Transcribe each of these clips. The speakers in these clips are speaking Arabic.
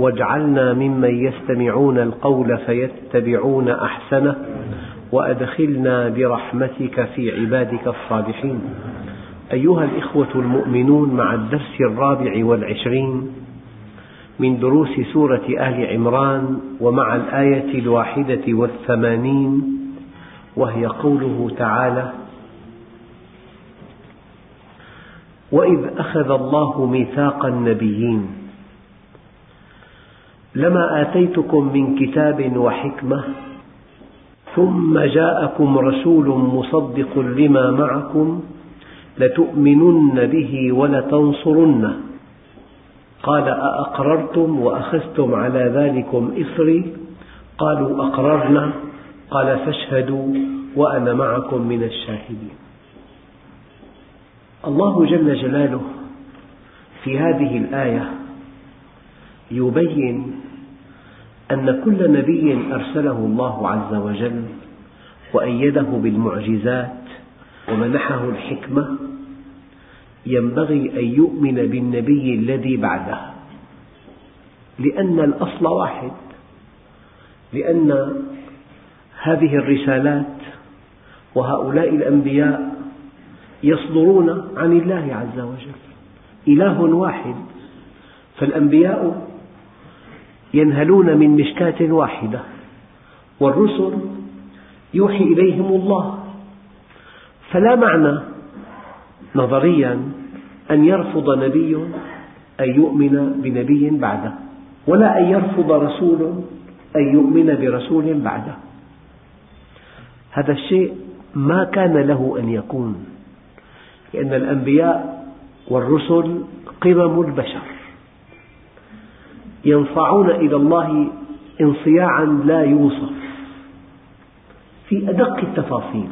واجعلنا ممن يستمعون القول فيتبعون أحسنه وأدخلنا برحمتك في عبادك الصالحين. أيها الإخوة المؤمنون مع الدرس الرابع والعشرين من دروس سورة آل عمران ومع الآية الواحدة والثمانين وهي قوله تعالى وإذ أخذ الله ميثاق النبيين لما آتيتكم من كتاب وحكمة ثم جاءكم رسول مصدق لما معكم لتؤمنن به ولتنصرنه. قال أأقررتم وأخذتم على ذلكم إصري؟ قالوا أقررنا. قال فاشهدوا وأنا معكم من الشاهدين. الله جل جلاله في هذه الآية يبين أن كل نبي أرسله الله عز وجل وأيده بالمعجزات ومنحه الحكمة ينبغي أن يؤمن بالنبي الذي بعده لأن الأصل واحد لأن هذه الرسالات وهؤلاء الأنبياء يصدرون عن الله عز وجل. إله واحد فالأنبياء ينهلون من مشكاة واحدة والرسل يوحي إليهم الله. فلا معنى نظريا أن يرفض نبي أن يؤمن بنبي بعده ولا أن يرفض رسول أن يؤمن برسول بعده. هذا الشيء ما كان له أن يكون لأن الأنبياء والرسل قمم البشر. ينصاعون إلى الله انصياعا لا يوصف. في أدق التفاصيل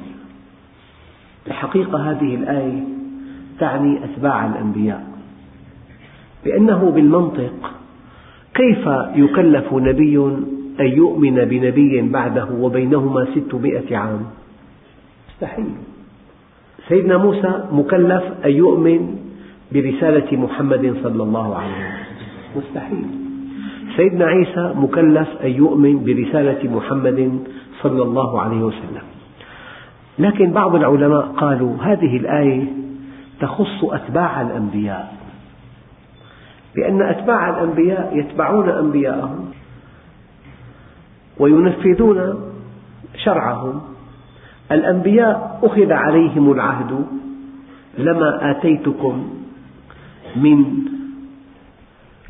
الحقيقة هذه الآية تعني أتباع الأنبياء. لأنه بالمنطق كيف يكلف نبي أن يؤمن بنبي بعده وبينهما ستمائة عام؟ مستحيل. سيدنا موسى مكلف أن يؤمن برسالة محمد صلى الله عليه وسلم. مستحيل. سيدنا عيسى مكلف أن يؤمن برسالة محمد صلى الله عليه وسلم. لكن بعض العلماء قالوا هذه الآية تخص أتباع الأنبياء. لأن أتباع الأنبياء يتبعون أنبياءهم وينفذون شرعهم. الأنبياء أخذ عليهم العهد لما آتيتكم من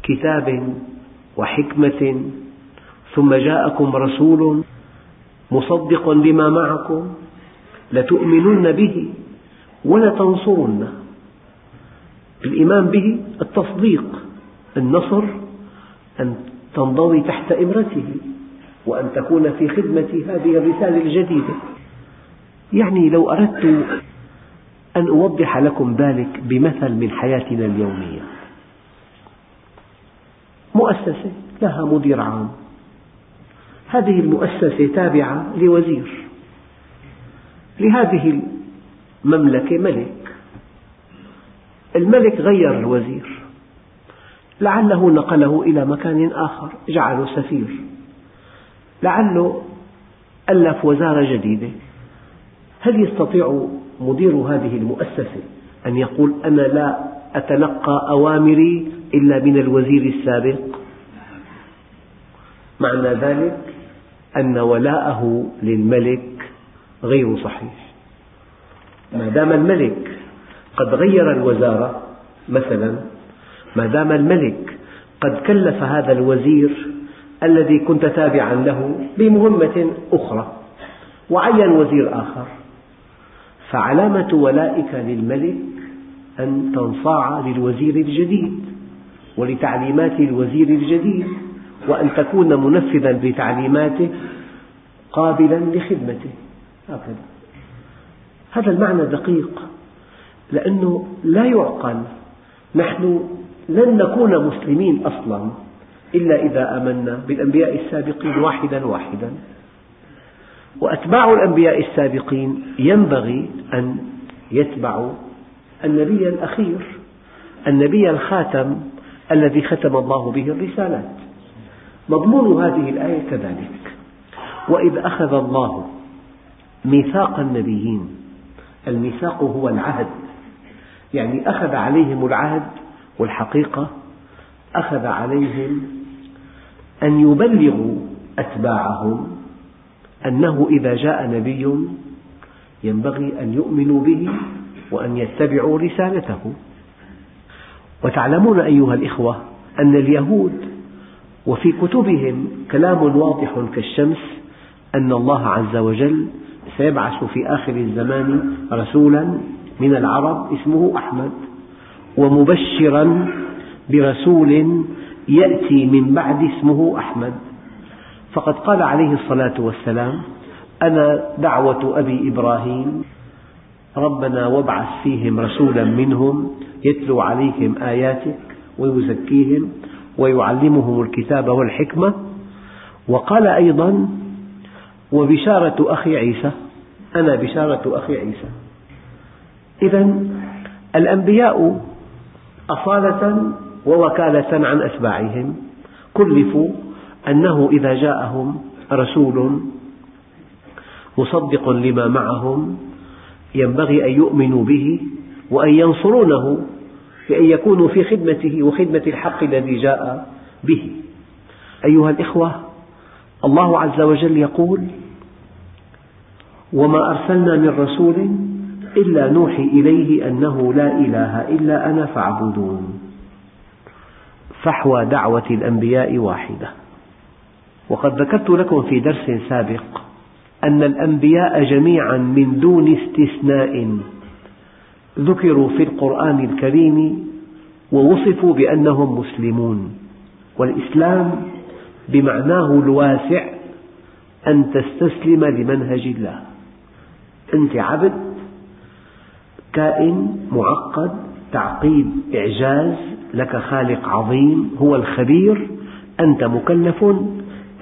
كتاب وحكمة ثم جاءكم رسول مصدق لما معكم لتؤمنن به ولتنصرنه. الإيمان به التصديق النصر أن تنضوي تحت إمرته وأن تكون في خدمة هذه الرسالة الجديدة. يعني لو أردت أن أوضح لكم ذلك بمثل من حياتنا اليومية. مؤسسة لها مدير عام. هذه المؤسسة تابعة لوزير. لهذه المملكة ملك. الملك غير الوزير. لعله نقله إلى مكان آخر جعله سفير. لعله ألف وزارة جديدة. هل يستطيع مدير هذه المؤسسة أن يقول أنا لا أتلقى أوامري إلا من الوزير السابق. معنى ذلك أن ولاءه للملك غير صحيح. ما دام الملك قد غير الوزارة مثلا ما دام الملك قد كلف هذا الوزير الذي كنت تابعا له بمهمة أخرى وعين وزير آخر. فعلامة ولائك للملك أن تنصاع للوزير الجديد ولتعليمات الوزير الجديد وأن تكون منفذا لتعليماته قابلا لخدمته. هكذا هذا المعنى دقيق لأنه لا يعقل. نحن لن نكون مسلمين أصلا إلا إذا آمنا بالأنبياء السابقين واحدا واحدا. وأتباع الأنبياء السابقين ينبغي أن يتبعوا النبي الأخير النبي الخاتم الذي ختم الله به الرسالات. مضمون هذه الآية كذلك. وإذ أخذ الله ميثاق النبيين الميثاق هو العهد. يعني أخذ عليهم العهد والحقيقة أخذ عليهم أن يبلغوا أتباعهم أنه إذا جاء نبي ينبغي أن يؤمنوا به وأن يتبعوا رسالته. وتعلمون أيها الإخوة أن اليهود وفي كتبهم كلام واضح كالشمس أن الله عز وجل سيبعث في آخر الزمان رسولا من العرب اسمه أحمد ومبشرا برسول يأتي من بعد اسمه أحمد. فقد قال عليه الصلاة والسلام أنا دعوة أبي إبراهيم ربنا وابعث فيهم رسولا منهم يتلو عليهم آياتك ويزكيهم ويعلمهم الكتاب والحكمة. وقال أيضا وبشارة أخي عيسى أنا بشارة أخي عيسى. إذا الأنبياء أصالة ووكالة عن أتباعهم. كلفوا أنه إذا جاءهم رسول مصدق لما معهم ينبغي أن يؤمنوا به وأن ينصرونه بأن يكونوا في خدمته وخدمة الحق الذي جاء به. أيها الإخوة الله عز وجل يقول وما أرسلنا من رسول إلا نوحي إليه أنه لا إله إلا أنا فاعبدون. فحوى دعوة الأنبياء واحدة. وقد ذكرت لكم في درس سابق أن الأنبياء جميعا من دون استثناء ذكروا في القرآن الكريم ووصفوا بأنهم مسلمون. والإسلام بمعناه الواسع أن تستسلم لمنهج الله. أنت عبد كائن معقد تعقيد إعجاز لك خالق عظيم هو الخبير أنت مكلف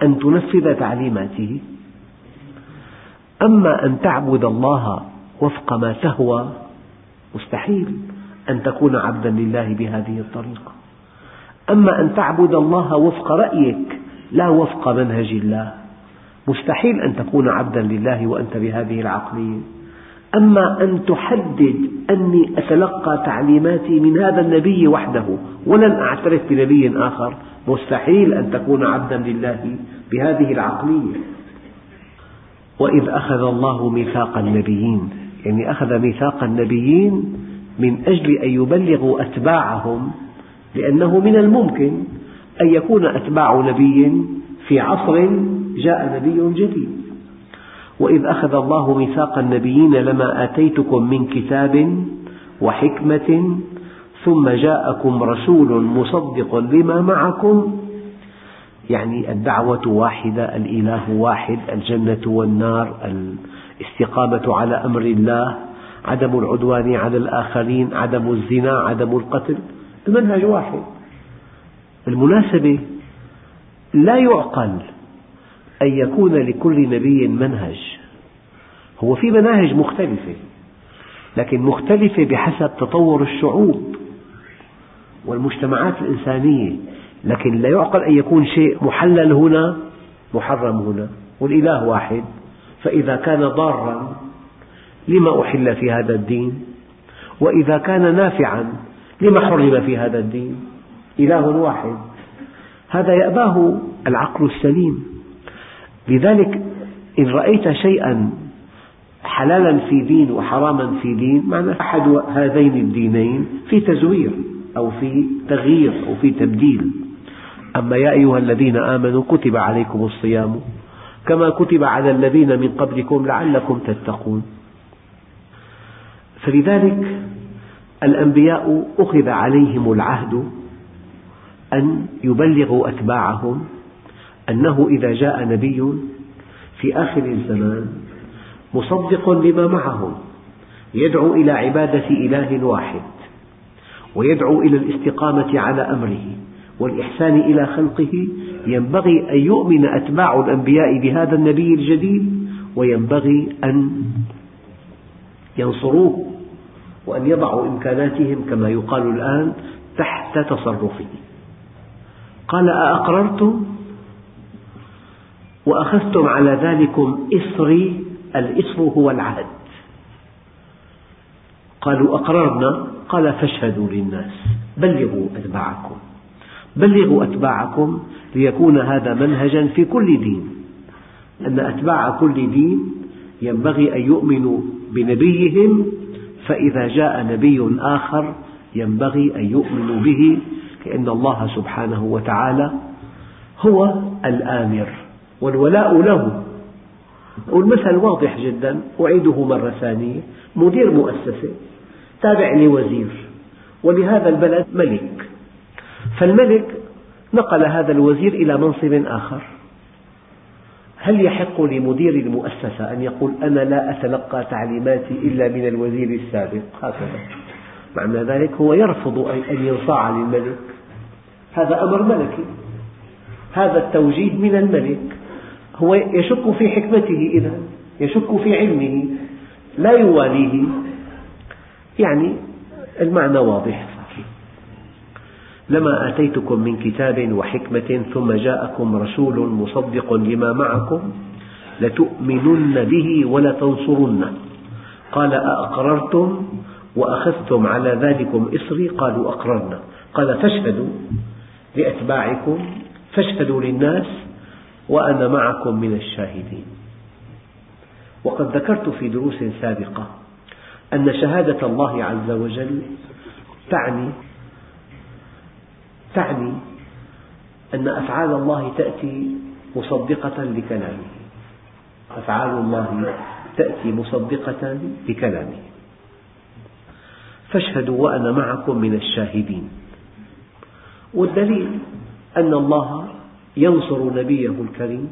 أن تنفذ تعليماته. أما أن تعبد الله وفق ما تهوى مستحيل أن تكون عبدا لله بهذه الطريقة. أما أن تعبد الله وفق رأيك لا وفق منهج الله. مستحيل أن تكون عبدا لله وأنت بهذه العقلية. أما أن تحدد أني أتلقى تعليماتي من هذا النبي وحده ولن أعترف بنبي آخر مستحيل أن تكون عبدا لله بهذه العقلية. وإذ أخذ الله ميثاق النبيين يعني أخذ ميثاق النبيين من أجل أن يبلغوا أتباعهم لأنه من الممكن أن يكون أتباع نبي في عصر جاء نبي جديد. وإذ أخذ الله ميثاق النبيين لما آتيتكم من كتاب وحكمة ثم جاءكم رسول مصدق لما معكم يعني الدعوة واحدة الإله واحد الجنة والنار الاستقامة على أمر الله عدم العدوان على الآخرين عدم الزنا عدم القتل المنهج واحد. بالمناسبة لا يعقل أن يكون لكل نبي منهج. هو في مناهج مختلفة لكن مختلفة بحسب تطور الشعوب والمجتمعات الإنسانية. لكن لا يعقل أن يكون شيء محلل هنا محرم هنا. والإله واحد. فإذا كان ضارا لما أحل في هذا الدين؟ وإذا كان نافعا لما حرم في هذا الدين؟ إله واحد. هذا يأباه العقل السليم. لذلك إن رأيت شيئا حلالا في دين وحراما في دين معنى أحد هذين الدينين في تزوير أو في تغيير أو في تبديل. أما يا أيها الذين آمنوا كتب عليكم الصيام كما كتب على الذين من قبلكم لعلكم تتقون. فلذلك الأنبياء أخذ عليهم العهد أن يبلغوا أتباعهم أنه إذا جاء نبي في آخر الزمان مصدق لما معهم يدعو إلى عبادة إله واحد ويدعو إلى الاستقامة على أمره. والإحسان إلى خلقه ينبغي أن يؤمن أتباع الأنبياء بهذا النبي الجديد وينبغي أن ينصروه وأن يضعوا إمكاناتهم كما يقال الآن تحت تصرفه. قال أأقررتم؟ وأخذتم على ذلكم إصري الإصر هو العهد. قالوا أقررنا؟ قال فاشهدوا للناس بلغوا أتباعكم. بلغوا أتباعكم ليكون هذا منهجا في كل دين. أن أتباع كل دين ينبغي أن يؤمنوا بنبيهم فإذا جاء نبي آخر ينبغي أن يؤمنوا به لأن الله سبحانه وتعالى هو الآمر والولاء له. والمثل واضح جدا أعيده مرة ثانية مدير مؤسسة تابع لوزير ولهذا البلد ملك. فالملك نقل هذا الوزير إلى منصب آخر. هل يحق لمدير المؤسسة أن يقول أنا لا أتلقى تعليماتي إلا من الوزير السابق؟ هكذا. معنى ذلك هو يرفض أن ينصاع للملك. هذا أمر ملكي. هذا التوجيه من الملك. هو يشك في حكمته إذا يشك في علمه لا يواليه. يعني المعنى واضح. لما آتيتكم من كتاب وحكمة ثم جاءكم رسول مصدق لما معكم لتؤمنن به ولتنصرنه. قال أأقررتم وأخذتم على ذلكم إصري؟ قالوا أقررنا. قال فاشهدوا لأتباعكم فاشهدوا للناس وأنا معكم من الشاهدين. وقد ذكرت في دروس سابقة أن شهادة الله عز وجل تعني تعني أن أفعال الله تأتي مصدقة لكلامه أفعال الله تأتي مصدقة لكلامه فاشهدوا وأنا معكم من الشاهدين. والدليل أن الله ينصر نبيه الكريم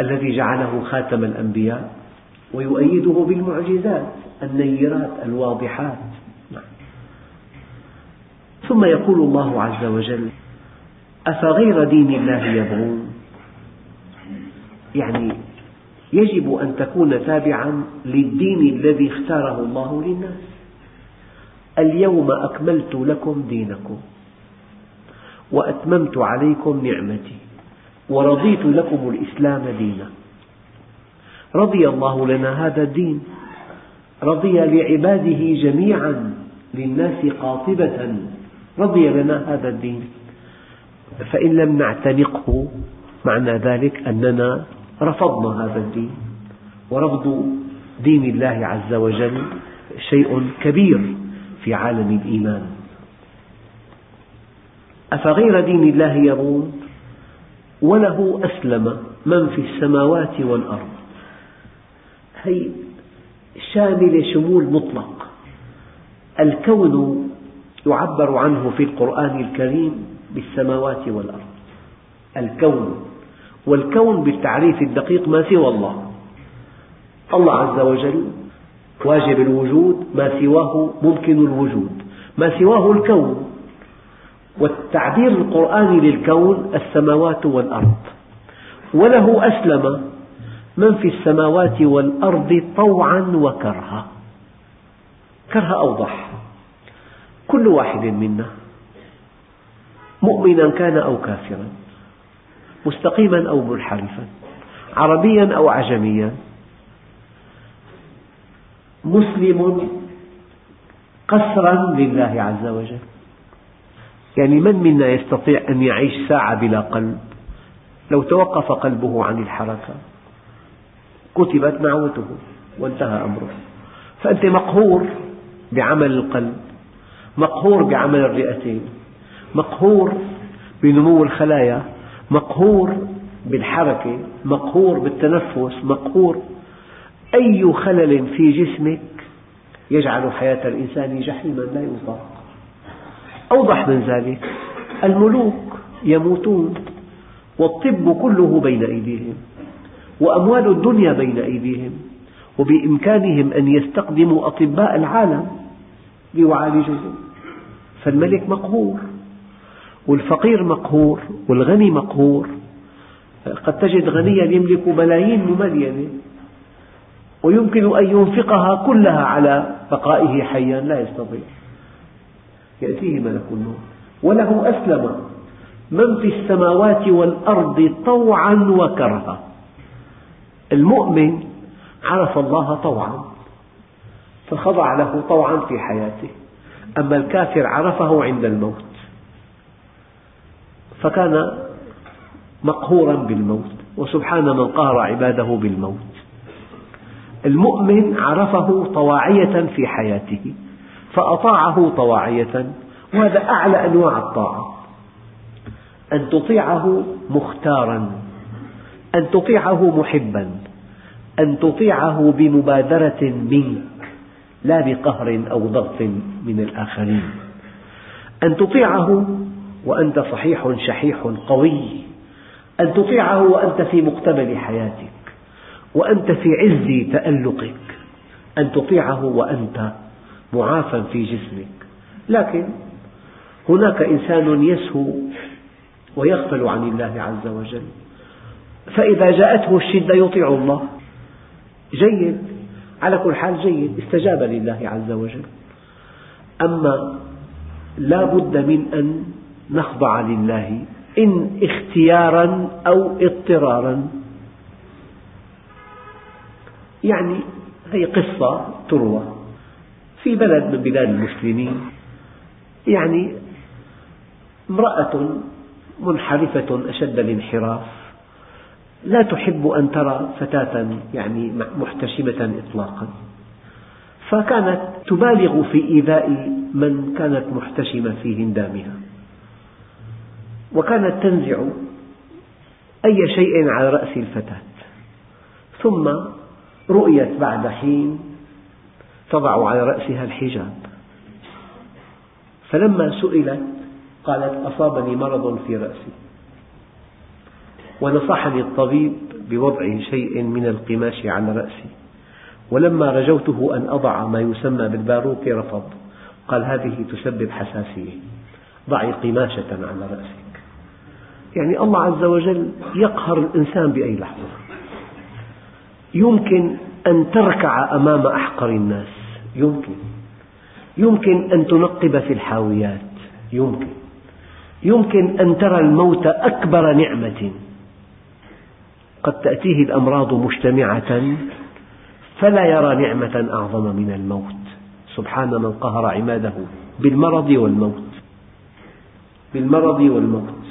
الذي جعله خاتم الأنبياء ويؤيده بالمعجزات النيرات الواضحات ثم يقول الله عز وجل أفغير دين الله يبغون؟ يعني يجب أن تكون تابعا للدين الذي اختاره الله للناس. اليوم أكملت لكم دينكم وأتممت عليكم نعمتي ورضيت لكم الإسلام دينا. رضي الله لنا هذا الدين رضي لعباده جميعا للناس قاطبة. رضي لنا هذا الدين. فإن لم نعتنقه معنى ذلك أننا رفضنا هذا الدين. ورفض دين الله عز وجل شيء كبير في عالم الإيمان. أفغير دين الله يبغون وله أسلم من في السماوات والأرض. هي شاملة شمول مطلق. الكون يعبر عنه في القرآن الكريم بالسماوات والأرض. الكون. والكون بالتعريف الدقيق ما سوى الله. الله عز وجل واجب الوجود ما سواه ممكن الوجود. ما سواه الكون. والتعبير القرآني للكون السماوات والأرض. وله أسلم من في السماوات والأرض طوعا وكرها. كرها أوضح. كل واحد منا مؤمنا كان أو كافرا مستقيما أو منحرفا عربيا أو عجميا مسلم قسرا لله عز وجل. يعني من منا يستطيع أن يعيش ساعة بلا قلب؟ لو توقف قلبه عن الحركة كتبت نعوته وانتهى أمره. فأنت مقهور بعمل القلب. مقهور بعمل الرئتين. مقهور بنمو الخلايا مقهور بالحركة مقهور بالتنفس مقهور أي خلل في جسمك يجعل حياة الإنسان جحيما لا يطاق. أوضح من ذلك الملوك يموتون والطب كله بين أيديهم وأموال الدنيا بين أيديهم وبإمكانهم أن يستخدموا أطباء العالم ليعالجوهم فالملك مقهور والفقير مقهور والغني مقهور. قد تجد غنيا يملك ملايين مملينة ويمكن أن ينفقها كلها على بقائه حيا لا يستطيع. يأتيه ملك الموت وله أسلم من في السماوات والأرض طوعا وكرها. المؤمن عرف الله طوعا فخضع له طوعا في حياته. أما الكافر عرفه عند الموت. فكان مقهورا بالموت وسبحان من قهر عباده بالموت. المؤمن عرفه طواعية في حياته فأطاعه طواعية وهذا أعلى أنواع الطاعة. أن تطيعه مختارا أن تطيعه محبا أن تطيعه بمبادرة منك. لا بقهر أو ضغط من الآخرين. أن تطيعه وأنت صحيح شحيح قوي. أن تطيعه وأنت في مقتبل حياتك. وأنت في عز تألقك. أن تطيعه وأنت معافى في جسمك. لكن هناك إنسان يسهو ويغفل عن الله عز وجل. فإذا جاءته الشدة يطيع الله. جيد. على كل حال جيد استجاب لله عز وجل. أما لا بد من أن نخضع لله إن اختيارا أو اضطرارا. يعني هي قصة تروى. في بلد من بلاد المسلمين يعني امرأة منحرفة أشد الانحراف. لا تحب أن ترى فتاة يعني محتشمة إطلاقا. فكانت تبالغ في إيذاء من كانت محتشمة في هندامها. وكانت تنزع أي شيء على رأس الفتاة. ثم رؤيت بعد حين تضع على رأسها الحجاب. فلما سئلت قالت أصابني مرض في رأسي. ونصحني الطبيب بوضع شيء من القماش على رأسي. ولما رجوته أن أضع ما يسمى بالباروكة رفض. قال هذه تسبب حساسية. ضعي قماشة على رأسك. يعني الله عز وجل يقهر الإنسان بأي لحظة. يمكن أن تركع أمام أحقر الناس. يمكن. يمكن أن تنقب في الحاويات. يمكن. يمكن أن ترى الموت أكبر نعمة. قد تأتيه الأمراض مجتمعة فلا يرى نعمة أعظم من الموت. سبحان من قهر عماده بالمرض والموت. بالمرض والموت.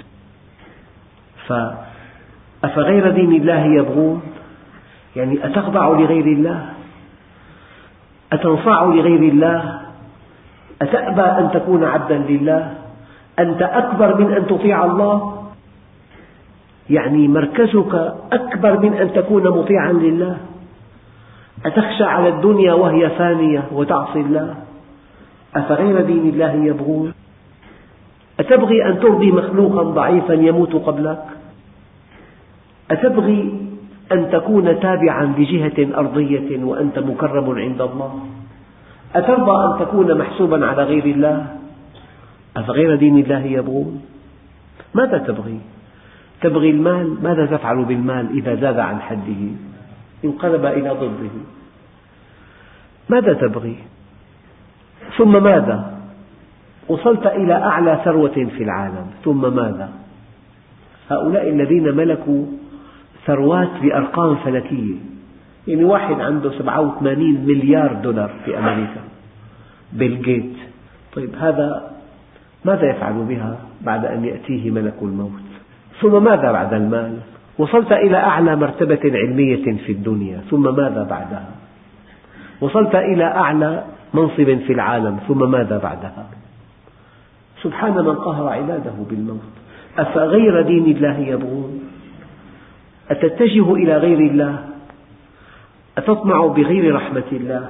فأفغير دين الله يبغون؟ يعني أتخضع لغير الله؟ أتنصاع لغير الله؟ أتأبى أن تكون عبدا لله؟ أنت أكبر من أن تطيع الله؟ يعني مركزك أكبر من أن تكون مطيعا لله. أتخشى على الدنيا وهي فانية وتعصي الله. أفغير دين الله يبغون؟ أتبغي أن ترضي مخلوقا ضعيفا يموت قبلك؟ أتبغي أن تكون تابعا لجهة أرضية وأنت مكرم عند الله؟ أترضى أن تكون محسوبا على غير الله؟ أفغير دين الله يبغون؟ ماذا تبغي؟ تبغي المال ماذا تفعل بالمال إذا زاد عن حده؟ انقلب إلى ضده. ماذا تبغي؟ ثم ماذا؟ وصلت إلى أعلى ثروة في العالم ثم ماذا؟ هؤلاء الذين ملكوا ثروات بأرقام فلكية. يعني واحد عنده 87 مليار دولار في أمريكا. بيل جيت. طيب هذا ماذا يفعل بها بعد أن يأتيه ملك الموت؟ ثم ماذا بعد المال؟ وصلت إلى أعلى مرتبة علمية في الدنيا ثم ماذا بعدها؟ وصلت إلى أعلى منصب في العالم ثم ماذا بعدها؟ سبحان من قهر عباده بالموت. أفغير دين الله يبغون؟ أتتجه إلى غير الله؟ أتطمع بغير رحمة الله؟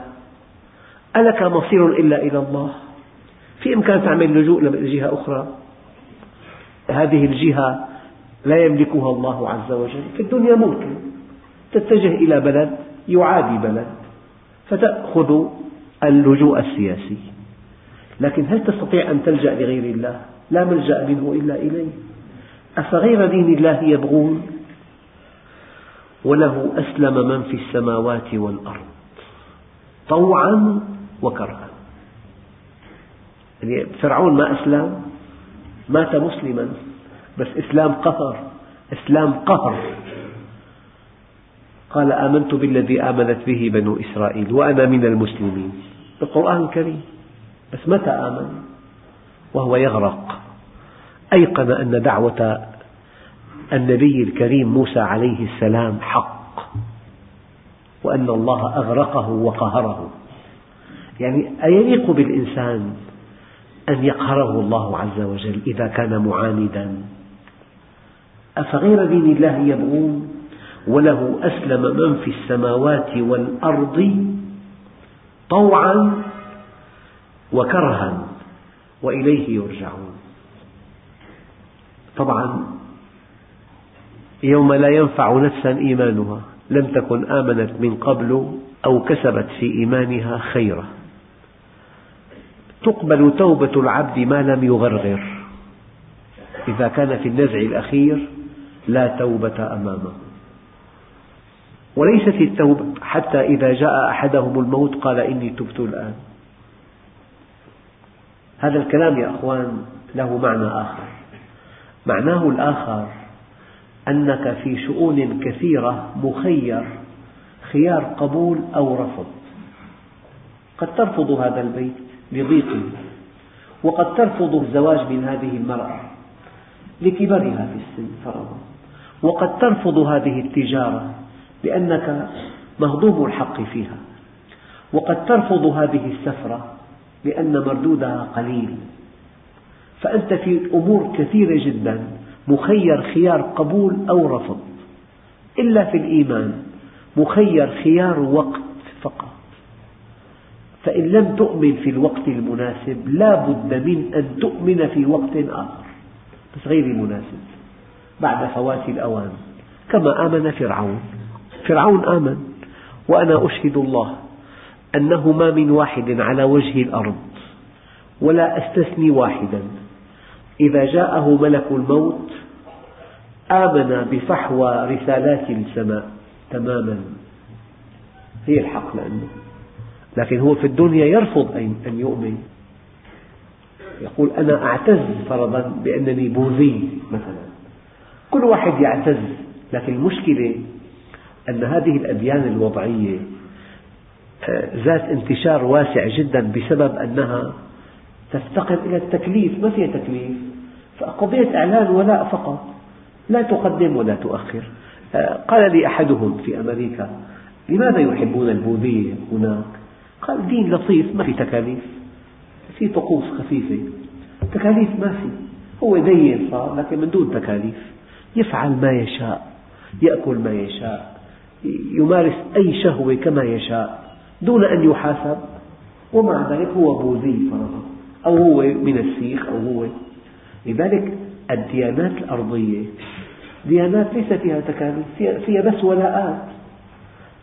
ألك مصير إلا إلى الله؟ في إمكان تعمل لجوء لجهة أخرى؟ هذه الجهة لا يملكها الله عز وجل. في الدنيا ممكن تتجه إلى بلد يعادي بلد فتأخذ اللجوء السياسي. لكن هل تستطيع أن تلجأ لغير الله؟ لا ملجأ منه إلا إليه. أفغير دين الله يبغون؟ وله أسلم من في السماوات والأرض. طوعا وكرها. يعني فرعون ما أسلم مات مسلما. بس إسلام قهر إسلام قهر قال آمنت بالذي آمنت به بنو إسرائيل وأنا من المسلمين. القرآن الكريم. بس متى آمن؟ وهو يغرق. أيقن أن دعوة النبي الكريم موسى عليه السلام حق. وأن الله أغرقه وقهره. يعني أيليق بالإنسان أن يقهره الله عز وجل إذا كان معاندا؟ أفغير دين الله يبغون؟ وله أسلم من في السماوات والأرض طوعا وكرها وإليه يرجعون. طبعا يوم لا ينفع نفسا إيمانها لم تكن آمنت من قبل أو كسبت في إيمانها خيرا. تقبل توبة العبد ما لم يغرغر. إذا كان في النزع الأخير لا توبة أمامه. وليست التوبة حتى إذا جاء أحدهم الموت قال إني تبت الآن. هذا الكلام يا أخوان له معنى آخر. معناه الآخر أنك في شؤون كثيرة مخير خيار قبول أو رفض. قد ترفض هذا البيت لضيقه وقد ترفض الزواج من هذه المرأة لكبرها في السن فرضا. وقد ترفض هذه التجارة لأنك مهضوم الحق فيها. وقد ترفض هذه السفرة لأن مردودها قليل. فأنت في أمور كثيرة جدا مخير خيار قبول أو رفض. إلا في الإيمان مخير خيار وقت فقط. فإن لم تؤمن في الوقت المناسب لا بد من أن تؤمن في وقت آخر. بس غير مناسب. بعد فوات الأوان. كما آمن فرعون. فرعون آمن. وأنا أشهد الله أنه ما من واحد على وجه الأرض ولا أستثني واحدا. إذا جاءه ملك الموت آمن بفحوى رسالات السماء تماما. هي الحق لأنه. لكن هو في الدنيا يرفض أن يؤمن. يقول أنا أعتز فرضا بأنني بوذي مثلا. كل واحد يعتز لكن المشكلة أن هذه الأديان الوضعية آه، ذات انتشار واسع جدا بسبب أنها تفتقر إلى التكليف. ما فيها تكليف؟ فقضية إعلان ولاء فقط. لا تقدم ولا تؤخر. آه، قال لي أحدهم في أمريكا لماذا يحبون البوذية هناك؟ قال دين لطيف ما في تكاليف. في طقوس خفيفة. تكاليف ما في. هو دين صار لكن من دون تكاليف. يفعل ما يشاء يأكل ما يشاء يمارس أي شهوة كما يشاء دون أن يحاسب. ومع ذلك هو بوذي فرضا أو هو من السيخ أو هو. لذلك الديانات الأرضية ديانات ليس فيها تكاليف فيها بس ولاءات.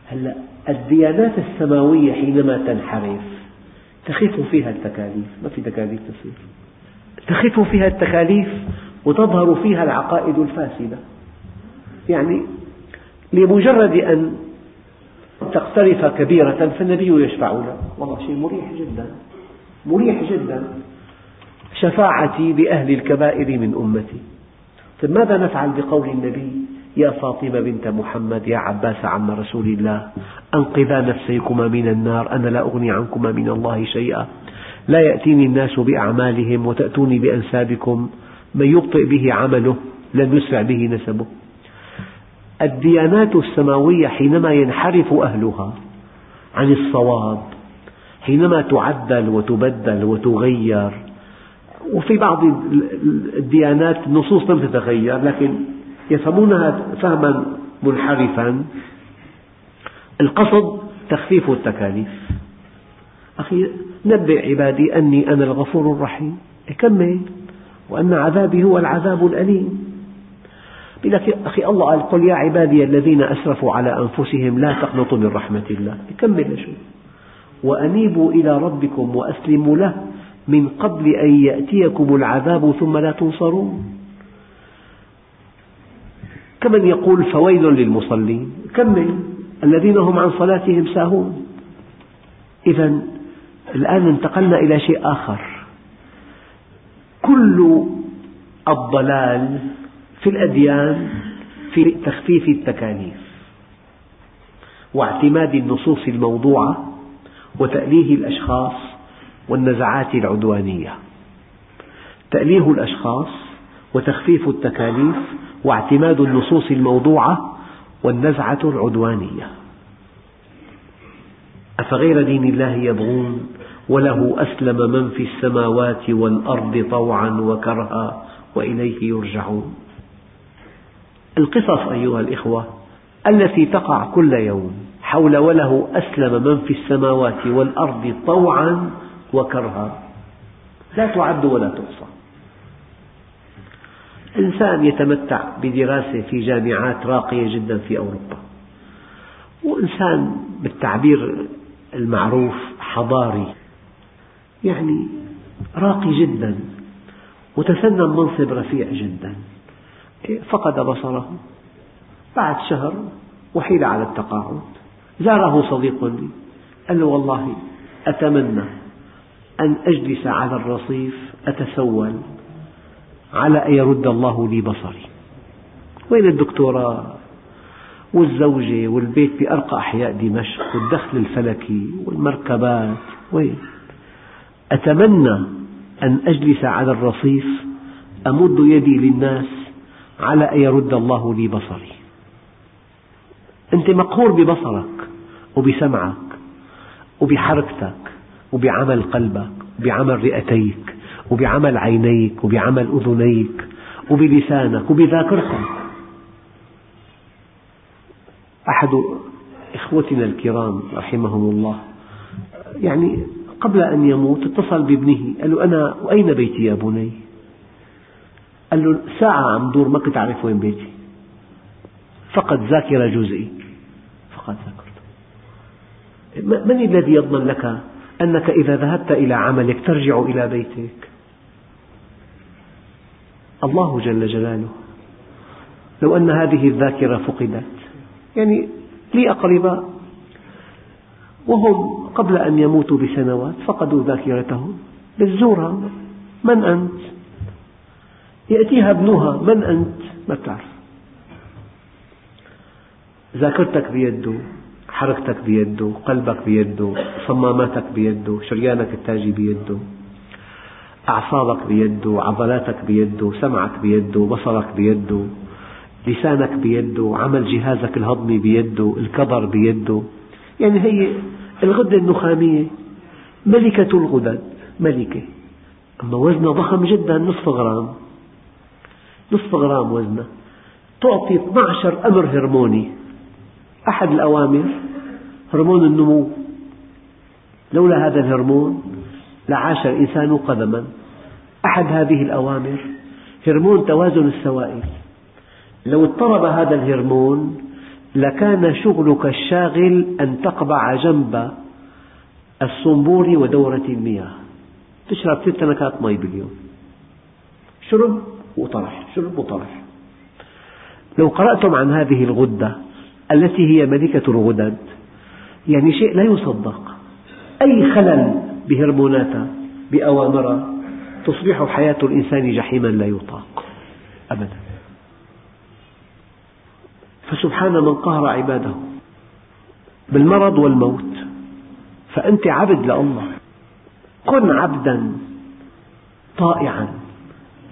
هلأ الديانات السماوية حينما تنحرف تخف فيها التكاليف. ما في تكاليف تصير. تخف فيها التكاليف وتظهر فيها العقائد الفاسدة. يعني لمجرد أن تقترف كبيرة فالنبي يشفع لك والله شيء مريح جدا. مريح جدا. شفاعتي بأهل الكبائر من أمتي. طيب ماذا نفعل بقول النبي؟ يا فاطمة بنت محمد يا عباس عم رسول الله أنقذا نفسيكما من النار. أنا لا أغني عنكما من الله شيئا. لا يأتيني الناس بأعمالهم وتأتوني بأنسابكم. من يبطئ به عمله لن يسرع به نسبه. الديانات السماوية حينما ينحرف أهلها عن الصواب حينما تعدل وتبدل وتغير وفي بعض الديانات النصوص لم تتغير لكن يفهمونها فهما منحرفا. القصد تخفيف التكاليف. أخي نبئ عبادي أني أنا الغفور الرحيم. كمل وأن عذابي هو العذاب الأليم. لك أخي الله قال قل يا عبادي الذين أسرفوا على أنفسهم لا تقنطوا من رحمة الله. كمل شو وأنيبوا إلى ربكم وأسلموا له من قبل أن يأتيكم العذاب ثم لا تنصرون. كمن يقول فويل للمصلين. كمل. الذين هم عن صلاتهم ساهون. إذا الآن انتقلنا إلى شيء آخر. كل الضلال في الأديان في تخفيف التكاليف واعتماد النصوص الموضوعة وتأليه الأشخاص والنزعات العدوانية. تأليه الأشخاص وتخفيف التكاليف واعتماد النصوص الموضوعة والنزعة العدوانية. أفغير دين الله يبغون وله أسلم من في السماوات والأرض طوعا وكرها وإليه يرجعون. القصص أيها الإخوة التي تقع كل يوم حول وله أسلم من في السماوات والأرض طوعا وكرها. لا تعد ولا تحصى. إنسان يتمتع بدراسة في جامعات راقية جدا في أوروبا. وإنسان بالتعبير المعروف حضاري. يعني راقي جدا وتسنى منصب رفيع جدا. فقد بصره. بعد شهر وحيل على التقاعد. زاره صديق لي. قال له والله أتمنى أن أجلس على الرصيف أتسول على أن يرد الله لي بصري. وين الدكتوراه والزوجة والبيت بأرقى أحياء دمشق والدخل الفلكي والمركبات؟ وين؟ أتمنى أن أجلس على الرصيف أمد يدي للناس على أن يرد الله لي بصري. أنت مقهور ببصرك وبسمعك وبحركتك وبعمل قلبك وبعمل رئتيك وبعمل عينيك وبعمل أذنيك وبلسانك وبذاكرتك. أحد إخوتنا الكرام رحمهم الله يعني قبل أن يموت اتصل بابنه قال له أنا وأين بيتي يا بني؟ قال له ساعة عم دور ما كنت أعرف وين بيتي. فقد ذاكرة جزئي. فقد ذاكرته. من الذي يضمن لك أنك إذا ذهبت إلى عملك ترجع إلى بيتك؟ الله جل جلاله. لو أن هذه الذاكرة فقدت. يعني لي أقرباء وهم قبل أن يموتوا بسنوات فقدوا ذاكرتهم بتزورها من أنت؟ يأتيها ابنها من أنت؟ ما تعرف ذاكرتك بيده حركتك بيده قلبك بيده صماماتك بيده شريانك التاجي بيده أعصابك بيده عضلاتك بيده سمعك بيده بصرك بيده لسانك بيده عمل جهازك الهضمي بيده الكبر بيده يعني هي الغدة النخامية ملكة الغدد ملكة. أما وزنها ضخم جدا نصف غرام. نصف غرام وزنها. تعطي 12 أمر هرموني. أحد الأوامر هرمون النمو. لولا هذا الهرمون لعاش الإنسان قدما. أحد هذه الأوامر هرمون توازن السوائل. لو اضطرب هذا الهرمون لكان شغلك الشاغل أن تقبع جنب الصنبور ودورة المياه. تشرب ست تنكات مي باليوم. شرب وطرح شرب وطرح. لو قرأتم عن هذه الغدة التي هي ملكة الغدد يعني شيء لا يصدق. أي خلل بهرموناتها بأوامرها تصبح حياة الإنسان جحيما لا يطاق. أبدا. فسبحان من قهر عباده بالمرض والموت. فأنت عبد لله. كن عبدا طائعا.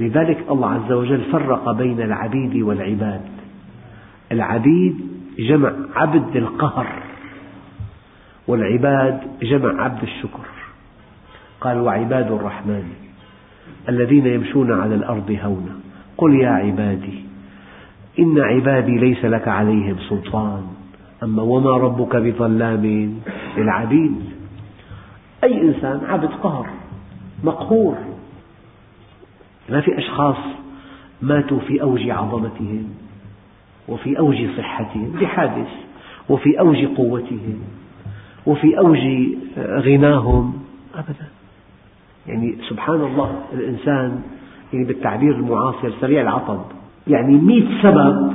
لذلك الله عز وجل فرق بين العبيد والعباد. العبيد جمع عبد القهر والعباد جمع عبد الشكر. قال وعباد الرحمن الذين يمشون على الأرض هونا. قل يا عبادي إن عبادي ليس لك عليهم سلطان. أما وما ربك بظلام للعبيد. أي إنسان عبد قهر مقهور ما في أشخاص ماتوا في أوج عظمتهم وفي أوج صحتهم بحادث وفي أوج قوتهم وفي أوج غناهم أبدا. يعني سبحان الله الإنسان يعني بالتعبير المعاصر سريع العطب يعني مئة سبب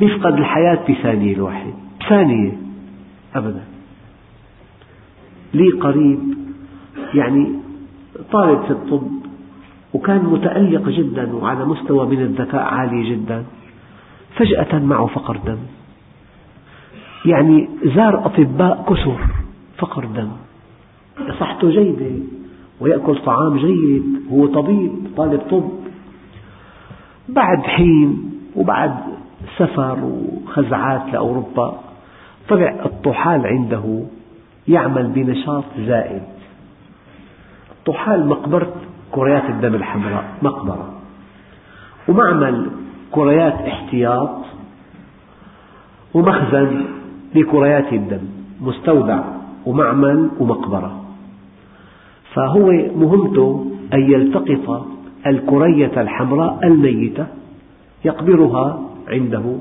يفقد الحياة بثانية الواحد. ثانية. أبدا. لي قريب يعني طالب في الطب وكان متألق جدا وعلى مستوى من الذكاء عالي جدا فجأة معه فقر دم. يعني زار أطباء كثر فقر دم. صحته جيدة ويأكل طعام جيد هو طبيب طالب طب. بعد حين وبعد سفر وخزعات لأوروبا طلع الطحال عنده يعمل بنشاط زائد. الطحال مقبرة كريات الدم الحمراء مقبرة. ومعمل كريات احتياط ومخزن لكريات الدم مستودع ومعمل ومقبرة. فهو مهمته أن يلتقط الكرية الحمراء الميتة يقبرها عنده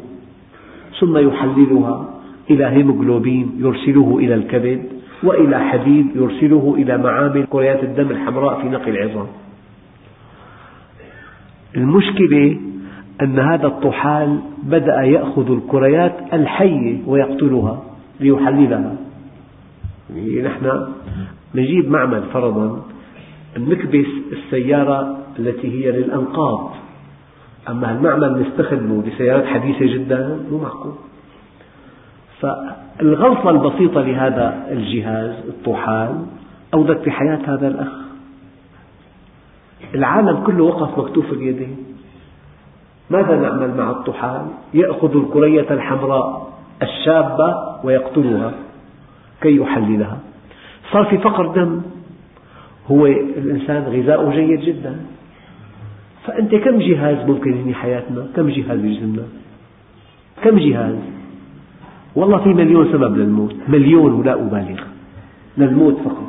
ثم يحللها إلى هيموغلوبين يرسله إلى الكبد وإلى حديد يرسله إلى معامل كريات الدم الحمراء في نقل العظام. المشكلة أن هذا الطحال بدأ يأخذ الكريات الحية ويقتلها ليحللها. يعني نحن نجيب معمل فرضا نكبس السيارة التي هي للأنقاض. أما المعمل نستخدمه لسيارات حديثة جدا مو معقول. فالغلطة البسيطة لهذا الجهاز الطحال أودت بحياة هذا الأخ. العالم كله وقف مكتوف اليدين ماذا نعمل مع الطحال؟ يأخذ الكرية الحمراء الشابة ويقتلها كي يحللها. صار في فقر دم. هو الإنسان غذاؤه جيد جدا. فأنت كم جهاز ممكن ينهي حياتنا؟ كم جهاز بجسمنا كم جهاز؟ والله في مليون سبب للموت. مليون ولا أبالغ. للموت فقط.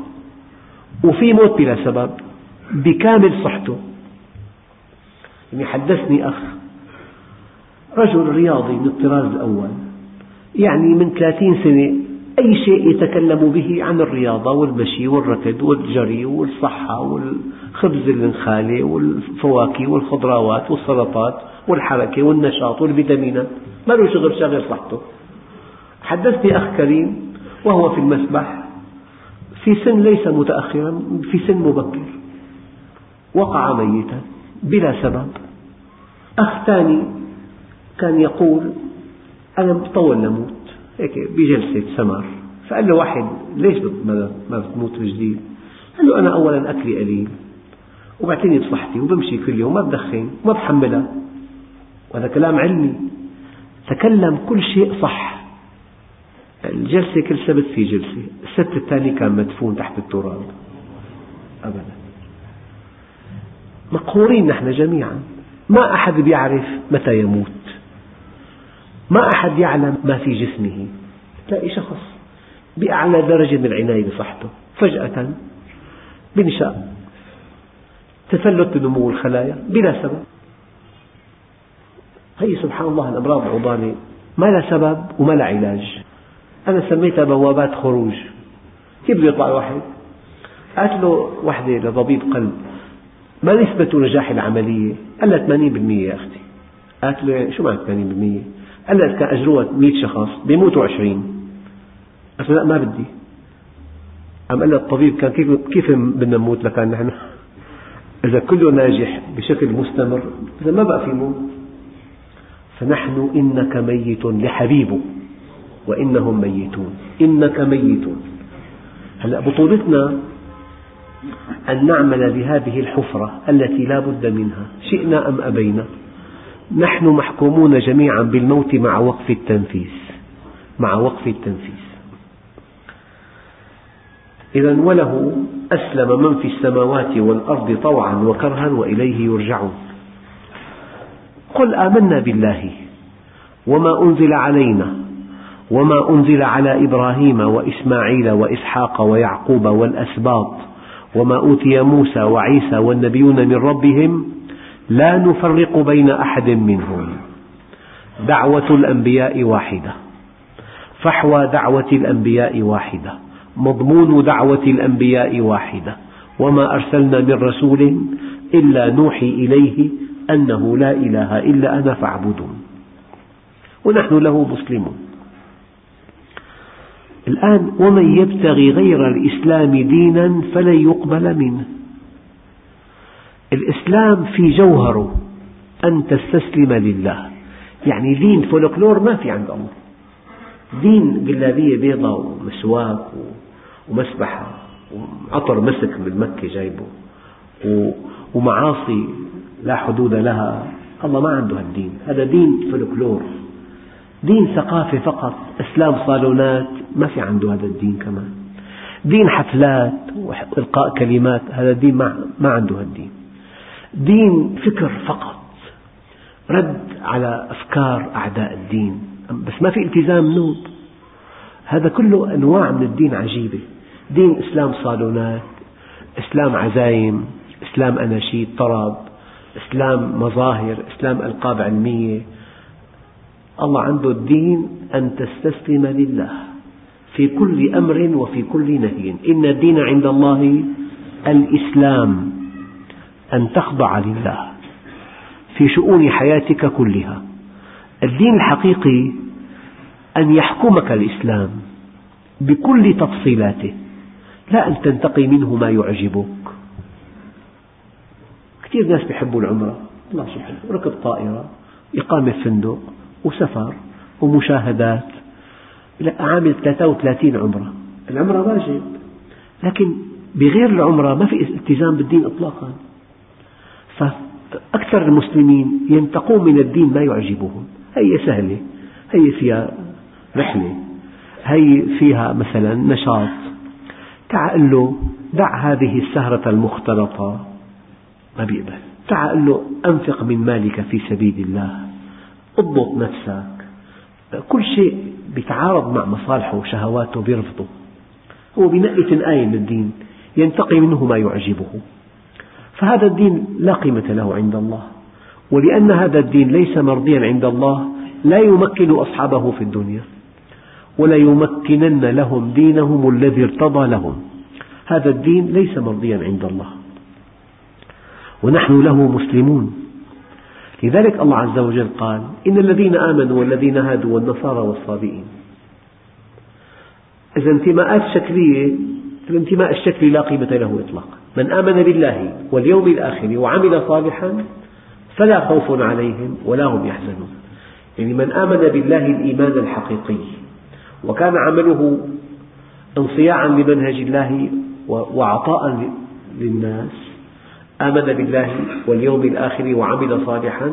وفي موت بلا سبب. بكامل صحته. يعني حدثني أخ. رجل رياضي من الطراز الأول. يعني من ثلاثين سنة أي شيء يتكلم به عن الرياضة والمشي والركض والجري والصحة والخبز النخالي والفواكه والخضروات والسلطات والحركة والنشاط والفيتامينات. ما له شغل شاغل صحته. حدثني أخ كريم وهو في المسبح في سن ليس متأخرا في سن مبكر. وقع ميتا بلا سبب. أخ ثاني كان يقول أنا مطول لموت هيك بجلسة سمر فقال له واحد ليش ما بتموت جديد؟ قال له أنا أولا أكلي قليل وبعتني بصحتي وبمشي كل يوم ما بدخن وما بحملها. وهذا كلام علمي. تكلم كل شيء صح. الجلسة كل سبت في جلسة السبت الثاني كان مدفون تحت التراب. أبدا. مقهورين نحن جميعا. ما أحد بيعرف متى يموت. ما أحد يعلم ما في جسمه. تلاقي شخص بأعلى درجة من العناية بصحته. فجأة بنشأ تفلت نمو الخلايا بلا سبب. هي سبحان الله الأمراض العضالة ما لها سبب وما لها علاج. أنا سميتها بوابات خروج. كيف بده يطلع الواحد؟ قالت له وحدة لطبيب قلب. ما نسبة نجاح العملية؟ قال لها 80% يا أختي. قالت له شو معنى 80%؟ لك كان أجروها 100 شخص بيموتوا 20 قلت لا ما بدي. عم قال الطبيب كان كيف كيف بدنا نموت لكان نحن؟ إذا كله ناجح بشكل مستمر إذا ما بقى في موت فنحن إنك ميت لحبيبه وإنهم ميتون. إنك ميت هلأ بطولتنا أن نعمل بهذه الحفرة التي لا بد منها شئنا أم أبينا؟ نحن محكومون جميعا بالموت مع وقف التنفيذ مع وقف التنفيذ إذا وله أسلم من في السماوات والأرض طوعا وكرها وإليه يرجعون. قل آمنا بالله وما أنزل علينا وما أنزل على إبراهيم وإسماعيل وإسحاق ويعقوب والأسباط وما أوتي موسى وعيسى والنبيون من ربهم لا نفرق بين أحد منهم. دعوة الأنبياء واحدة. فحوى دعوة الأنبياء واحدة. مضمون دعوة الأنبياء واحدة. وما أرسلنا من رسول إلا نوحي إليه أنه لا إله إلا أنا فاعبدون. ونحن له مسلمون. الآن ومن يبتغي غير الإسلام دينا فلن يقبل منه. الإسلام في جوهره أن تستسلم لله. يعني دين فولكلور ما في عند الله. دين جلابية بيضاء ومسواك ومسبحة وعطر مسك من مكة جايبه ومعاصي لا حدود لها. الله ما عنده هالدين. هذا دين فولكلور. دين ثقافة فقط. إسلام صالونات. ما في عنده هذا الدين كمان. دين حفلات وإلقاء كلمات. هذا الدين ما عنده هالدين. دين فكر فقط. رد على أفكار أعداء الدين. بس ما في التزام نوب. هذا كله أنواع من الدين عجيبة. دين إسلام صالونات إسلام عزايم إسلام أناشيد طرب إسلام مظاهر إسلام ألقاب علمية. الله عنده الدين أن تستسلم لله في كل أمر وفي كل نهي. إن الدين عند الله الإسلام. أن تخضع لله في شؤون حياتك كلها. الدين الحقيقي أن يحكمك الإسلام بكل تفصيلاته لا أن تنتقي منه ما يعجبك. كثير ناس يحبوا العمرة الله سبحانه ركب طائرة إقامة فندق وسفر ومشاهدات عامل 33 عمرة. العمرة واجب لكن بغير العمرة ما في التزام بالدين إطلاقا. فأكثر المسلمين ينتقون من الدين ما يعجبهم. هي سهلة هي فيها رحلة هي فيها مثلا نشاط. تعال له دع هذه السهرة المختلطة. ما بيقبل. تعال له أنفق من مالك في سبيل الله. اضبط نفسك. كل شيء بيتعارض مع مصالحه وشهواته بيرفضه. هو بنقي تنقاية من الدين. ينتقي منه ما يعجبه. فهذا الدين لا قيمة له عند الله. ولأن هذا الدين ليس مرضيا عند الله لا يمكن أصحابه في الدنيا ولا يمكنن لهم دينهم الذي ارتضى لهم. هذا الدين ليس مرضيا عند الله. ونحن له مسلمون. لذلك الله عز وجل قال إن الذين آمنوا والذين هادوا والنصارى والصابئين. إذا انتماءات شكلية الانتماء الشكلي لا قيمة له إطلاقا. من آمن بالله واليوم الآخر وعمل صالحا فلا خوف عليهم ولا هم يحزنون. يعني من آمن بالله الإيمان الحقيقي وكان عمله انصياعا لمنهج الله وعطاء للناس آمن بالله واليوم الآخر وعمل صالحا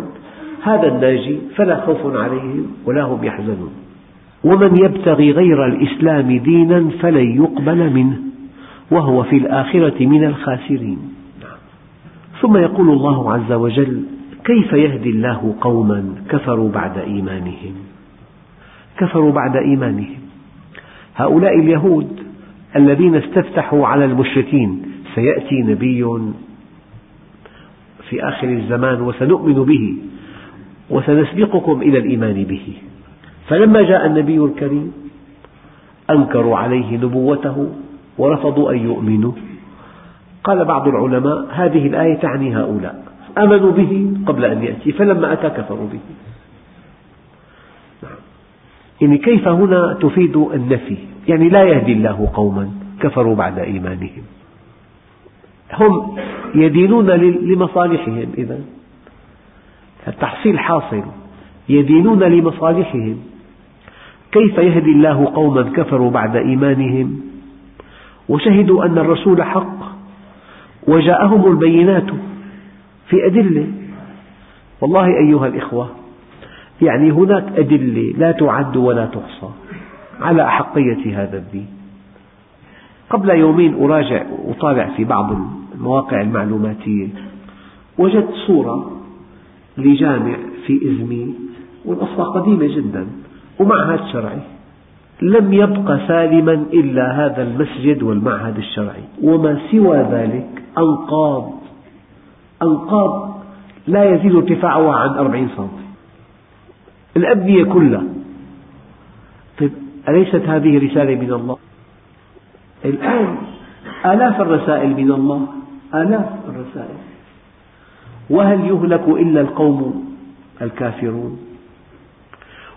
هذا الناجي فلا خوف عليهم ولا هم يحزنون. ومن يبتغي غير الإسلام دينا فلن يقبل منه. وهو في الآخرة من الخاسرين. ثم يقول الله عز وجل كيف يهدي الله قوما كفروا بعد إيمانهم؟ كفروا بعد إيمانهم. هؤلاء اليهود الذين استفتحوا على المشركين سيأتي نبي في آخر الزمان وسنؤمن به وسنسبقكم إلى الإيمان به. فلما جاء النبي الكريم أنكروا عليه نبوته ورفضوا أن يؤمنوا. قال بعض العلماء هذه الآية تعني هؤلاء. آمنوا به قبل أن يأتي فلما أتى كفروا به. يعني كيف هنا تفيد النفي؟ يعني لا يهدي الله قوما كفروا بعد إيمانهم. هم يدينون لمصالحهم إذا التحصيل حاصل. يدينون لمصالحهم. كيف يهدي الله قوما كفروا بعد إيمانهم؟ وشهدوا أن الرسول حق وجاءهم البينات في أدلة. والله أيها الإخوة يعني هناك أدلة لا تعد ولا تحصى على أحقية هذا الدين. قبل يومين أراجع وطالع في بعض المواقع المعلوماتية. وجدت صورة لجامع في إزمير والقصة قديمة جدا ومعهد شرعي. لم يبق سالما إلا هذا المسجد والمعهد الشرعي. وما سوى ذلك أنقاض. أنقاض لا يزيد ارتفاعها عن أربعين سنتي. الأبنية كلها طيب أليست هذه رسالة من الله؟ الآن آلاف الرسائل من الله. آلاف الرسائل. وهل يهلك إلا القوم الكافرون؟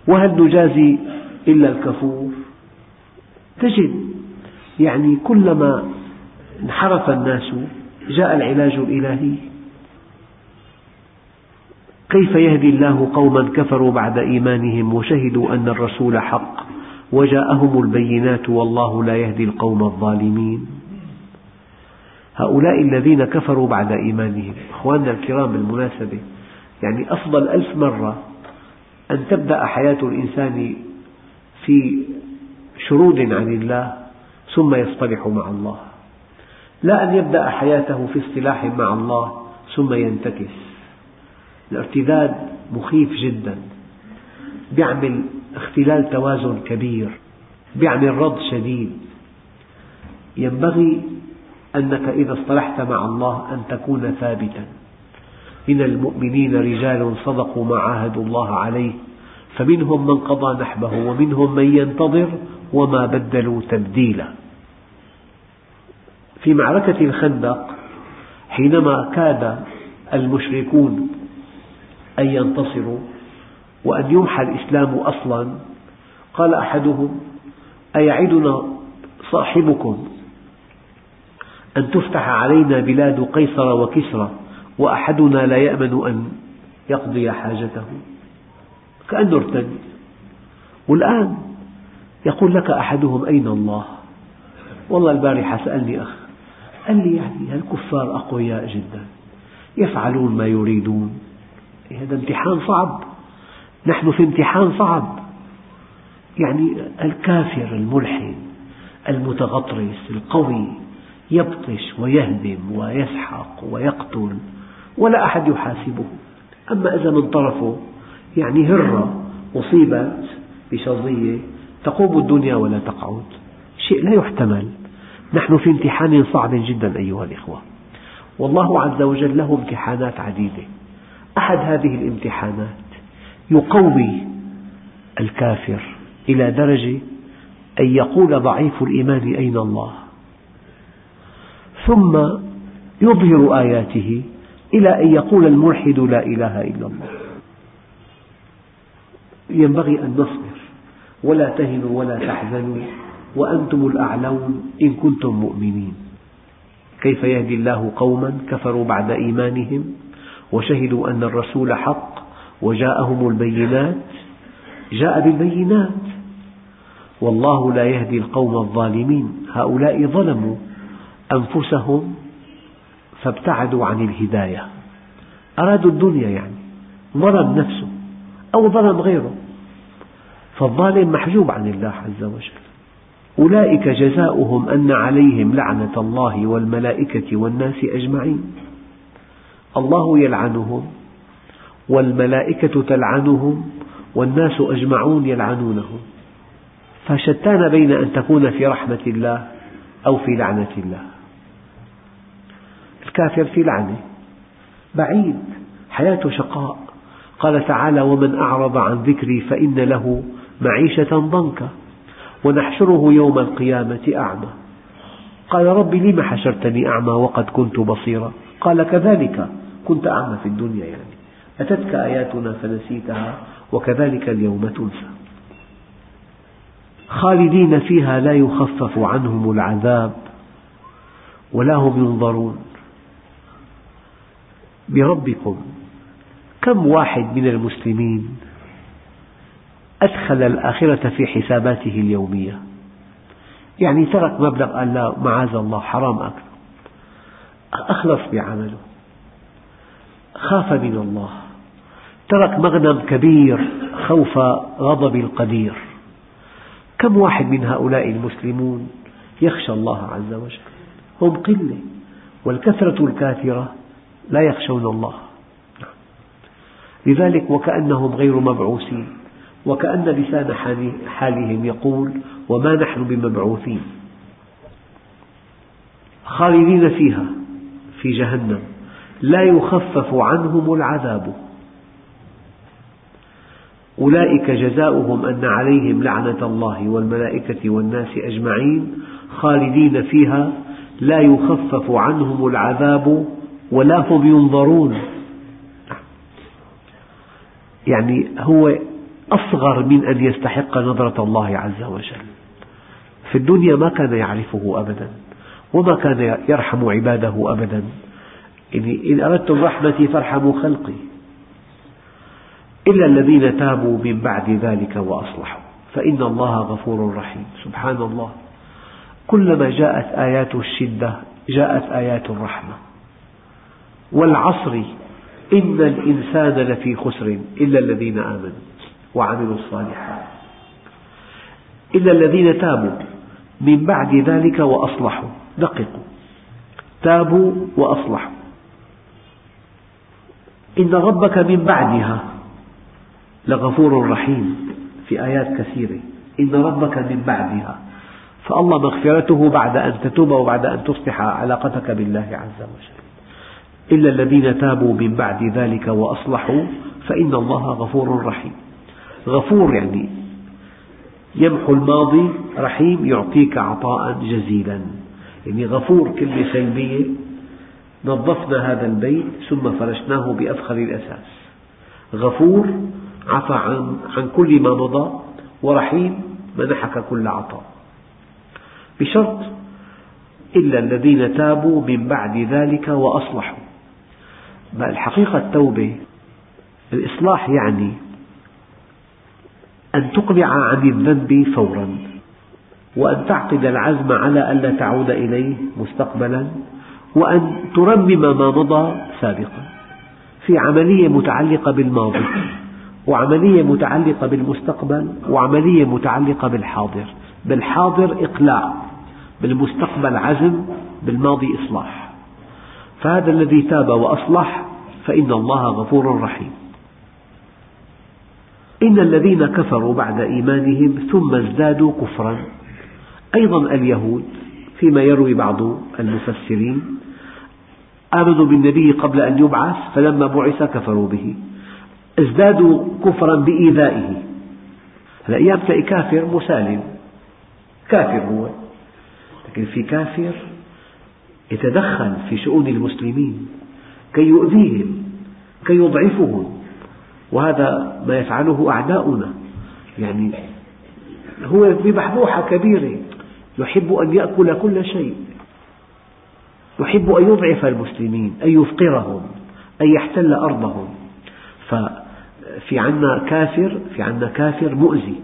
وهل نجازي إلا الكفور. تجد يعني كلما انحرف الناس جاء العلاج الإلهي. كيف يهدي الله قوما كفروا بعد إيمانهم وشهدوا أن الرسول حق وجاءهم البينات والله لا يهدي القوم الظالمين؟ هؤلاء الذين كفروا بعد إيمانهم أخواننا الكرام بالمناسبة يعني أفضل ألف مرة أن تبدأ حياة الإنسان في شرود عن الله ثم يصطلح مع الله. لا أن يبدأ حياته في اصطلاح مع الله ثم ينتكس. الارتداد مخيف جدا. يعمل اختلال توازن كبير. يعمل رد شديد. ينبغي أنك إذا اصطلحت مع الله أن تكون ثابتا. من المؤمنين رجال صدقوا ما عاهدوا الله عليه فمنهم من قضى نحبه ومنهم من ينتظر وما بدلوا تبديلا. في معركة الخندق حينما كاد المشركون أن ينتصروا وأن يمحى الإسلام أصلا قال أحدهم أيعدنا صاحبكم أن تفتح علينا بلاد قيصر وكسرى وأحدنا لا يأمن أن يقضي حاجته؟ كأنه ارتد. والآن يقول لك أحدهم أين الله؟ والله البارحة سألني أخ قال لي يعني الكفار أقوياء جدا يفعلون ما يريدون. هذا امتحان صعب. نحن في امتحان صعب. يعني الكافر الملحد المتغطرس القوي يبطش ويهدم ويسحق ويقتل ولا أحد يحاسبه. أما إذا من طرفه يعني هرة أصيبت بشظية تقوم الدنيا ولا تقعد. شيء لا يحتمل. نحن في امتحان صعب جدا أيها الإخوة. والله عز وجل له امتحانات عديدة. أحد هذه الامتحانات يقوي الكافر إلى درجة أن يقول ضعيف الإيمان أين الله. ثم يظهر آياته إلى أن يقول الملحد لا إله إلا الله. ينبغي أن نصبر. ولا تهنوا ولا تحزنوا. وأنتم الأعلون إن كنتم مؤمنين. كيف يهدي الله قوما كفروا بعد إيمانهم؟ وشهدوا أن الرسول حق وجاءهم البينات. جاء بالبينات. والله لا يهدي القوم الظالمين. هؤلاء ظلموا أنفسهم فابتعدوا عن الهداية. أرادوا الدنيا يعني. ظلم نفسه. أو ظلم غيره. فالظالم محجوب عن الله عز وجل. أولئك جزاؤهم أن عليهم لعنة الله والملائكة والناس أجمعين. الله يلعنهم والملائكة تلعنهم والناس أجمعون يلعنونهم. فشتان بين أن تكون في رحمة الله أو في لعنة الله. الكافر في لعنة. بعيد. حياته شقاء. قال تعالى ومن أعرض عن ذكري فإن له معيشة ضنكا ونحشره يوم القيامة أعمى. قال رب لم حشرتني أعمى وقد كنت بصيرا؟ قال كذلك كنت أعمى في الدنيا يعني. أتتك آياتنا فنسيتها وكذلك اليوم تنسى. خالدين فيها لا يخفف عنهم العذاب ولا هم ينظرون. بربكم كم واحد من المسلمين أدخل الآخرة في حساباته اليومية؟ يعني ترك مبلغ قال لا معاذ الله حرام أكل. أخلص بعمله. خاف من الله. ترك مغنم كبير خوف غضب القدير. كم واحد من هؤلاء المسلمون يخشى الله عز وجل؟ هم قلة والكثرة الكاثرة لا يخشون الله. لذلك وكأنهم غير مبعوثين وكأن لسان حالهم يقول وما نحن بمبعوثين. خالدين فيها في جهنم. لا يخفف عنهم العذاب. أولئك جزاؤهم أن عليهم لعنة الله والملائكة والناس أجمعين. خالدين فيها لا يخفف عنهم العذاب ولا هم ينظرون. يعني هو أصغر من أن يستحق نظرة الله عز وجل. في الدنيا ما كان يعرفه أبدا وما كان يرحم عباده أبدا. يعني إن أردتم رحمتي فارحموا خلقي. إلا الذين تابوا من بعد ذلك وأصلحوا. فإن الله غفور رحيم. سبحان الله. كلما جاءت آيات الشدة جاءت آيات الرحمة. والعصر إن الإنسان لفي خسر إلا الذين آمنوا وعملوا الصالحات. إلا الذين تابوا. من بعد ذلك وأصلحوا. دققوا. تابوا وأصلحوا. إن ربك من بعدها لغفور رحيم. في آيات كثيرة. إن ربك من بعدها. فالله مغفرته بعد أن تتوب وبعد أن تصلح علاقتك بالله عز وجل. إلا الذين تابوا من بعد ذلك وأصلحوا فإن الله غفور رحيم. غفور يعني يمحو الماضي رحيم يعطيك عطاء جزيلا. يعني غفور كلمة سلبية نظفنا هذا البيت ثم فرشناه بأفخر الأساس. غفور عفى عن, عن كل ما مضى ورحيم منحك كل عطاء. بشرط إلا الذين تابوا من بعد ذلك وأصلحوا. الحقيقة التوبة الإصلاح يعني أن تقلع عن الذنب فورا وأن تعقد العزم على ألا تعود إليه مستقبلا وأن ترمم ما مضى سابقا. في عملية متعلقة بالماضي وعملية متعلقة بالمستقبل وعملية متعلقة بالحاضر. بالحاضر إقلاع بالمستقبل عزم بالماضي إصلاح. فهذا الذي تاب وأصلح فإن الله غفور رحيم. إن الذين كفروا بعد إيمانهم ثم ازدادوا كفرا. أيضا اليهود فيما يروي بعض المفسرين آمنوا بالنبي قبل أن يبعث فلما بعث كفروا به. ازدادوا كفرا بإيذائه. هلا تلاقي كافر مسالم. كافر هو. لكن في كافر يتدخل في شؤون المسلمين كي يؤذيهم كي يضعفهم. وهذا ما يفعله أعداؤنا. يعني هو ببحبوحة كبيرة يحب أن يأكل كل شيء. يحب أن يضعف المسلمين أن يفقرهم أن يحتل أرضهم. ففي عنا كافر في عنا كافر مؤذي.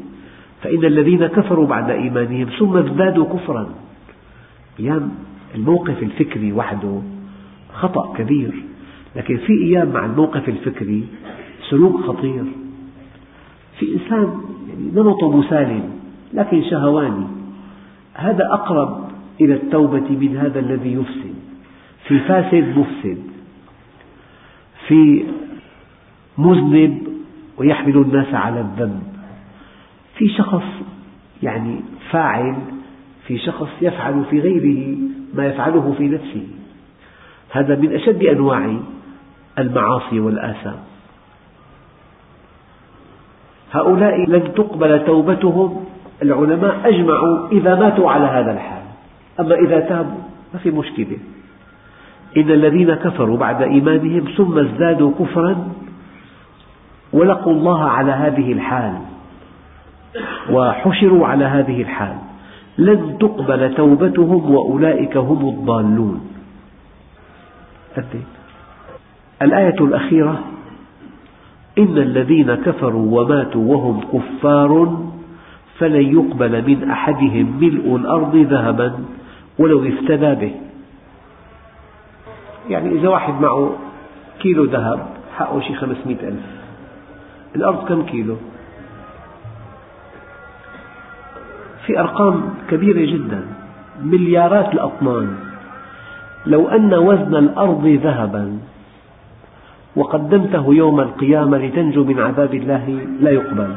فإن الذين كفروا بعد إيمانهم ثم ازدادوا كفرا. أيام الموقف الفكري وحده خطأ كبير لكن في أيام مع الموقف الفكري سلوك خطير. في إنسان يعني نمطه مسالم لكن شهواني هذا أقرب إلى التوبة من هذا الذي يفسد. في فاسد مفسد. في مذنب ويحمل الناس على الذنب. في شخص يعني فاعل في شخص يفعل في غيره ما يفعله في نفسه هذا من أشد أنواع المعاصي والآثام. هؤلاء لن تقبل توبتهم. العلماء أجمعوا إذا ماتوا على هذا الحال. أما إذا تابوا ما في مشكلة. إن الذين كفروا بعد إيمانهم ثم ازدادوا كفرا ولقوا الله على هذه الحال وحشروا على هذه الحال. لن تقبل توبتهم وأولئك هم الضالون. الآية الأخيرة إن الذين كفروا وماتوا وهم كفار فلن يقبل من أحدهم ملء الأرض ذهبا ولو افتدى به. يعني إذا واحد معه كيلو ذهب حقه شي خمسمئة ألف. الأرض كم كيلو؟ في أرقام كبيرة جدا. مليارات الأطنان. لو أن وزن الأرض ذهبا وقدمته يوم القيامة لتنجو من عذاب الله لا يقبل.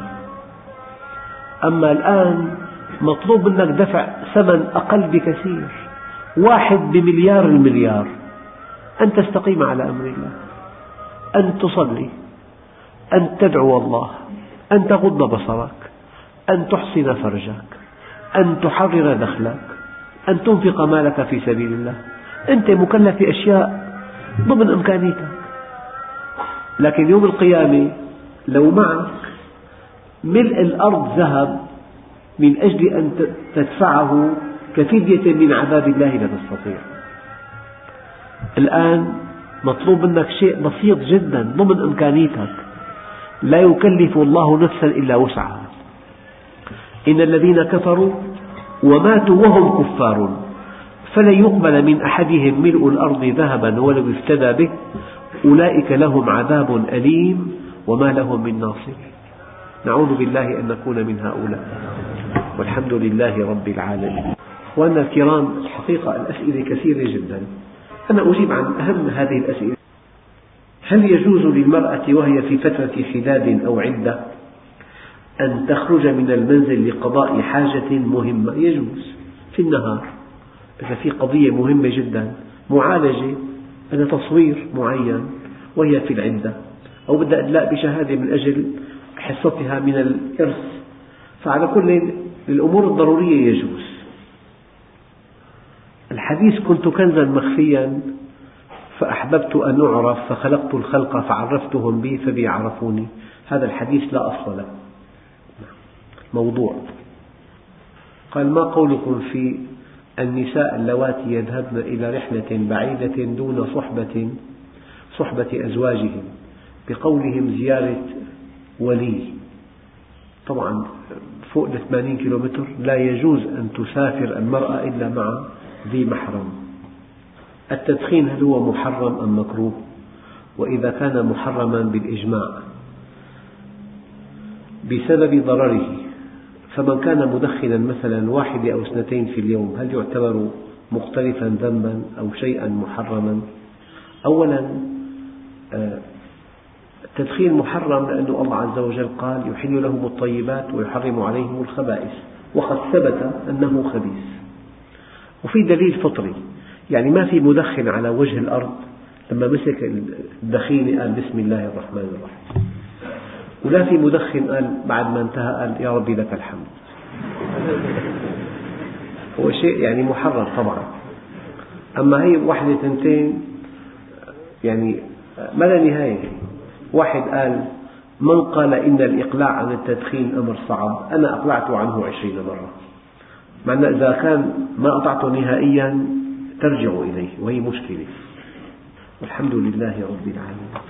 أما الآن مطلوب منك دفع ثمن أقل بكثير. واحد بمليار المليار. أن تستقيم على أمر الله. أن تصلي. أن تدعو الله. أن تغض بصرك. أن تحسن فرجك. أن تحرر دخلك أن تنفق مالك في سبيل الله. أنت مكلف بأشياء ضمن إمكانيتك. لكن يوم القيامة لو معك ملء الأرض ذهب من أجل أن تدفعه كفدية من عذاب الله لا تستطيع. الآن مطلوب منك شيء بسيط جدا ضمن إمكانيتك. لا يكلف الله نفسا إلا وسعها. إن الذين كفروا وماتوا وهم كفار فلن يقبل من أحدهم ملء الأرض ذهبا ولو افتدى به أولئك لهم عذاب أليم وما لهم من ناصر. نعوذ بالله أن نكون من هؤلاء. والحمد لله رب العالمين. أخواننا الكرام الحقيقة الأسئلة كثيرة جدا. أنا أجيب عن أهم هذه الأسئلة. هل يجوز للمرأة وهي في فترة حداد أو عدة أن تخرج من المنزل لقضاء حاجة مهمة. يجوز في النهار. إذا في قضية مهمة جدا معالجة هذا تصوير معين وهي في العدة. أو بدها إدلاء بشهادة من أجل حصتها من الإرث. فعلى كل للأمور الضرورية يجوز. الحديث كنت كنزا مخفيا فأحببت أن أعرف فخلقت الخلق فعرفتهم بي فبي عرفوني هذا الحديث لا أصل له. موضوع. قال ما قولكم في النساء اللواتي يذهبن إلى رحلة بعيدة دون صحبة صحبة أزواجهم بقولهم زيارة ولي؟ طبعا فوق 80 كيلومتر لا يجوز أن تسافر المرأة إلا مع ذي محرم. التدخين هل هو محرم أم مكروه؟ وإذا كان محرما بالإجماع بسبب ضرره فمن كان مدخنا مثلا واحدة أو اثنتين في اليوم هل يعتبر مقترفا ذنبا أو شيئا محرما؟ أولا آه، التدخين محرم لأن الله عز وجل قال يحل لهم الطيبات ويحرم عليهم الخبائث وقد ثبت أنه خبيث. وفي دليل فطري يعني ما في مدخن على وجه الأرض لما مسك الدخينة قال بسم الله الرحمن الرحيم. ولا في مدخن قال بعد ما انتهى قال يا ربي لك الحمد. هو شيء يعني محرم طبعا. أما هي واحدة تنتين يعني ما لا نهاية. واحد قال من قال إن الإقلاع عن التدخين أمر صعب أنا أقلعت عنه عشرين مرة. مع أن إذا كان ما قطعته نهائيا ترجع إليه وهي مشكلة. والحمد لله رب العالمين.